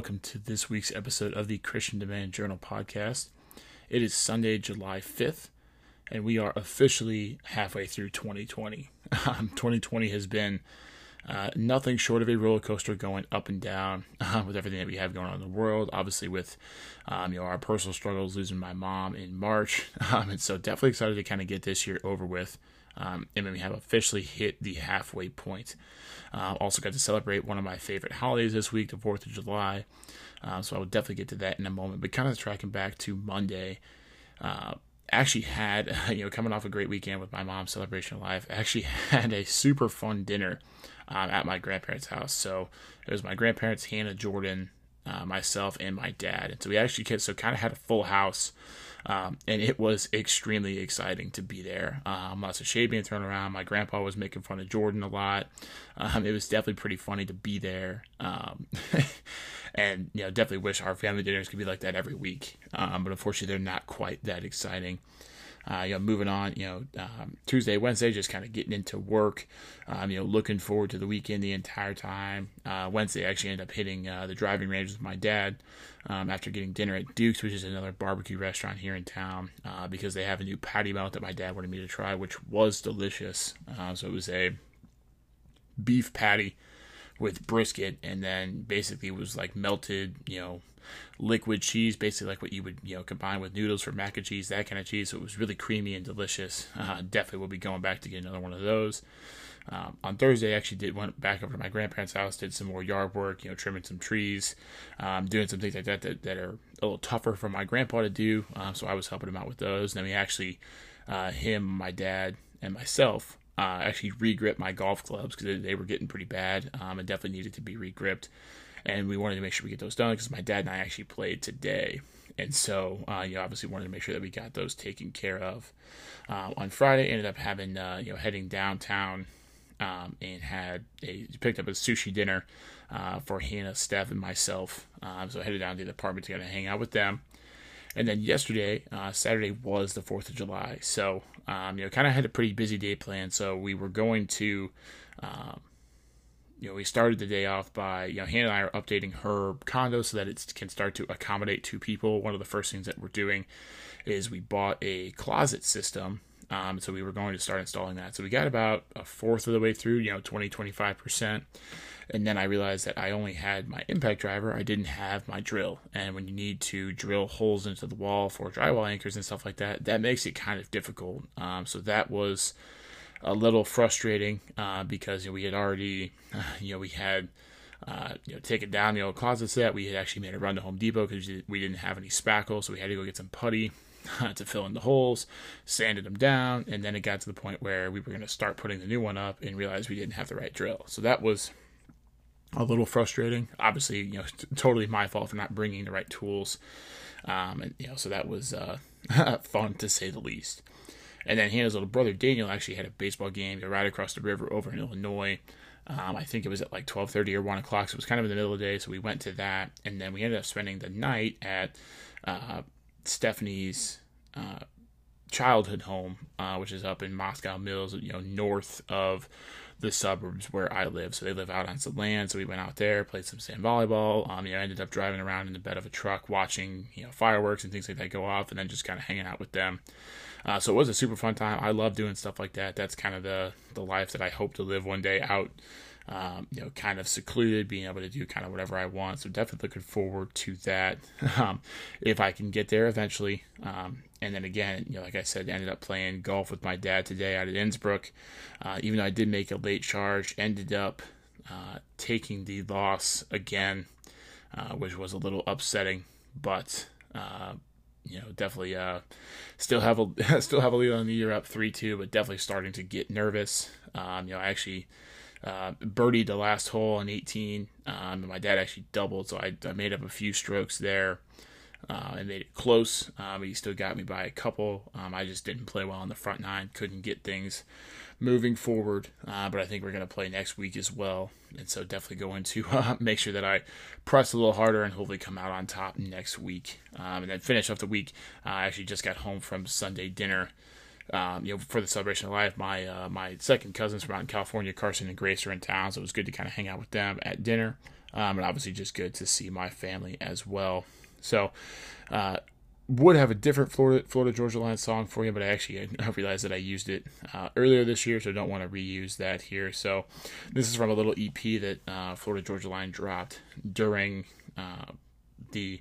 welcome to this week's episode of the Christian Demand Journal podcast. It is Sunday, July 5th, and we are officially halfway through 2020. Um, 2020 has been uh, nothing short of a roller coaster going up and down uh, with everything that we have going on in the world. Obviously, with um, you know our personal struggles, losing my mom in March, um, and so definitely excited to kind of get this year over with. Um, and then we have officially hit the halfway point. Uh, also got to celebrate one of my favorite holidays this week, the Fourth of July. Uh, so I will definitely get to that in a moment. But kind of tracking back to Monday, uh, actually had you know coming off a great weekend with my mom's celebration of life. Actually had a super fun dinner um, at my grandparents' house. So it was my grandparents, Hannah, Jordan, uh, myself, and my dad. And so we actually so kind of had a full house. Um, and it was extremely exciting to be there. Um, lots of shade being thrown around. My grandpa was making fun of Jordan a lot. Um, it was definitely pretty funny to be there. Um, and you know, definitely wish our family dinners could be like that every week. Um, but unfortunately, they're not quite that exciting. Uh, you know, moving on, you know, um, Tuesday, Wednesday, just kind of getting into work. Um, you know, looking forward to the weekend the entire time. Uh, Wednesday, actually ended up hitting uh, the driving range with my dad um, after getting dinner at Duke's, which is another barbecue restaurant here in town, uh, because they have a new patty melt that my dad wanted me to try, which was delicious. Uh, so it was a beef patty with brisket, and then basically it was like melted, you know, liquid cheese, basically like what you would you know combine with noodles for mac and cheese, that kind of cheese. So it was really creamy and delicious. Uh, definitely will be going back to get another one of those. Um, on Thursday, I actually did went back over to my grandparents' house, did some more yard work, you know, trimming some trees, um, doing some things like that, that that are a little tougher for my grandpa to do. Um, so I was helping him out with those. And then we actually, uh, him, my dad, and myself uh, actually regrip my golf clubs because they were getting pretty bad um, and definitely needed to be regripped. And we wanted to make sure we get those done because my dad and I actually played today. And so, uh, you know, obviously wanted to make sure that we got those taken care of. Uh, on Friday, ended up having, uh, you know, heading downtown um, and had a picked up a sushi dinner uh, for Hannah, Steph, and myself. Um, so I headed down to the apartment to kind of hang out with them. And then yesterday, uh, Saturday was the 4th of July. So, um, you know, kind of had a pretty busy day planned. So we were going to, um, you know, we started the day off by, you know, Hannah and I are updating her condo so that it can start to accommodate two people. One of the first things that we're doing is we bought a closet system. Um, so we were going to start installing that. So we got about a fourth of the way through, you know, 20, 25%. And then I realized that I only had my impact driver. I didn't have my drill. And when you need to drill holes into the wall for drywall anchors and stuff like that, that makes it kind of difficult. Um, so that was a little frustrating uh, because you know, we had already, uh, you know, we had. Uh, you know, taken down the old closet set. We had actually made a run to Home Depot because we didn't have any spackle, so we had to go get some putty to fill in the holes, sanded them down, and then it got to the point where we were going to start putting the new one up and realized we didn't have the right drill. So that was a little frustrating. Obviously, you know, t- totally my fault for not bringing the right tools. Um, and you know, so that was uh, fun to say the least. And then Hannah's little brother Daniel actually had a baseball game right across the river over in Illinois. Um, I think it was at like twelve thirty or one o'clock, so it was kind of in the middle of the day. So we went to that, and then we ended up spending the night at uh, Stephanie's uh, childhood home, uh, which is up in Moscow Mills, you know, north of the suburbs where I live. So they live out on some land. So we went out there, played some sand volleyball. Um, you know, ended up driving around in the bed of a truck, watching you know fireworks and things like that go off, and then just kind of hanging out with them. Uh, so it was a super fun time. I love doing stuff like that. That's kind of the the life that I hope to live one day out. Um, you know, kind of secluded, being able to do kind of whatever I want. So definitely looking forward to that. Um, if I can get there eventually. Um, and then again, you know, like I said, ended up playing golf with my dad today out at Innsbrook. Uh, even though I did make a late charge, ended up uh, taking the loss again, uh, which was a little upsetting. But uh, you know, definitely uh, still have a still have a lead on the year up three two, but definitely starting to get nervous. Um, you know, I actually uh, birdied the last hole on 18, um, and my dad actually doubled, so I, I made up a few strokes there. Uh, made it close, but he still got me by a couple. Um, I just didn't play well on the front nine, couldn't get things moving forward. Uh, but I think we're going to play next week as well. And so definitely going to uh, make sure that I press a little harder and hopefully come out on top next week. Um, and then finish off the week. Uh, I actually just got home from Sunday dinner. Um, you know, for the celebration of life, my uh, my second cousins from out in California, Carson and Grace, are in town, so it was good to kind of hang out with them at dinner. um, and obviously just good to see my family as well. So, uh, would have a different Florida Florida Georgia Line song for you, but I actually I realized that I used it uh, earlier this year, so I don't want to reuse that here. So this is from a little EP that uh, Florida Georgia Line dropped during uh, the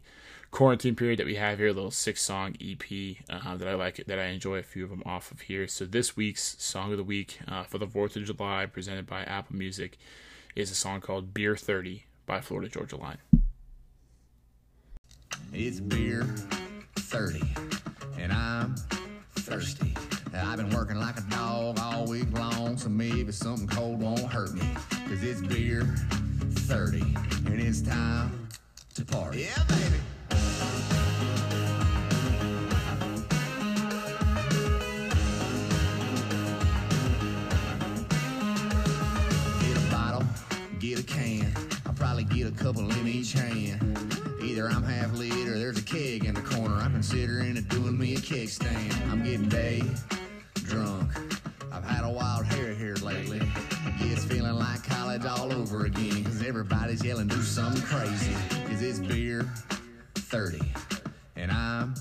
quarantine period that we have here. A little six song EP uh, that I like that I enjoy a few of them off of here. So this week's song of the week uh, for the Fourth of July, presented by Apple Music, is a song called "Beer 30" by Florida Georgia Line. It's beer 30, and I'm thirsty. I've been working like a dog all week long, so maybe something cold won't hurt me. Cause it's beer 30, and it's time to party. Yeah, baby. Couple in each hand. Either I'm half lit or there's a keg in the corner. I'm considering it doing me a keg stand. I'm getting day drunk. I've had a wild hair here lately. Yeah, it's feeling like college all over again. Cause everybody's yelling, do something crazy. Cause it's beer 30. And I'm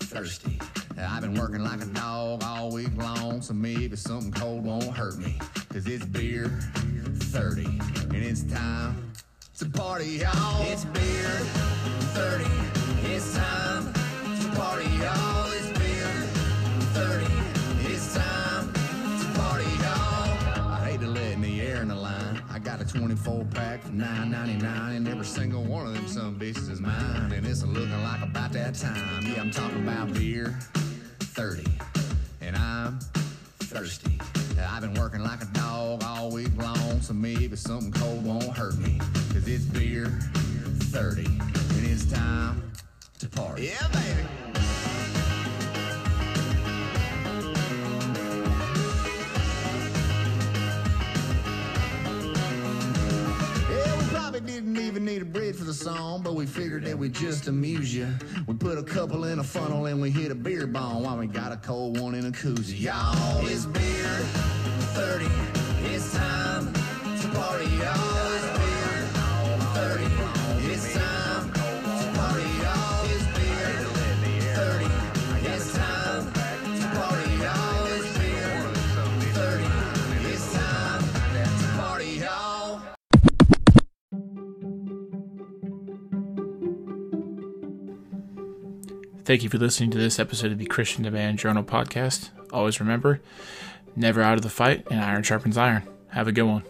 thirsty. I've been working like a dog all week long, so maybe something cold won't hurt me. Cause it's beer 30, and it's time to party, y'all. It's beer 30, it's time to party, y'all. It's beer 30, it's time to party, y'all. I hate to let any air in the line. I got a 24 pack for 9.99, and every single one of them some bitches is mine. And it's looking like about that time. Yeah, I'm talking about beer 30, and I'm thirsty. I've been working like a dog all week long, so maybe something cold won't hurt 30, and it's time to party. Yeah, baby. Yeah, we probably didn't even need a bridge for the song, but we figured that we'd just amuse you. We put a couple in a funnel and we hit a beer bong while we got a cold one in a koozie. Y'all, it's beer 30. It's time to party, y'all. Thank you for listening to this episode of the Christian Demand Journal podcast. Always remember, never out of the fight, and iron sharpens iron. Have a good one.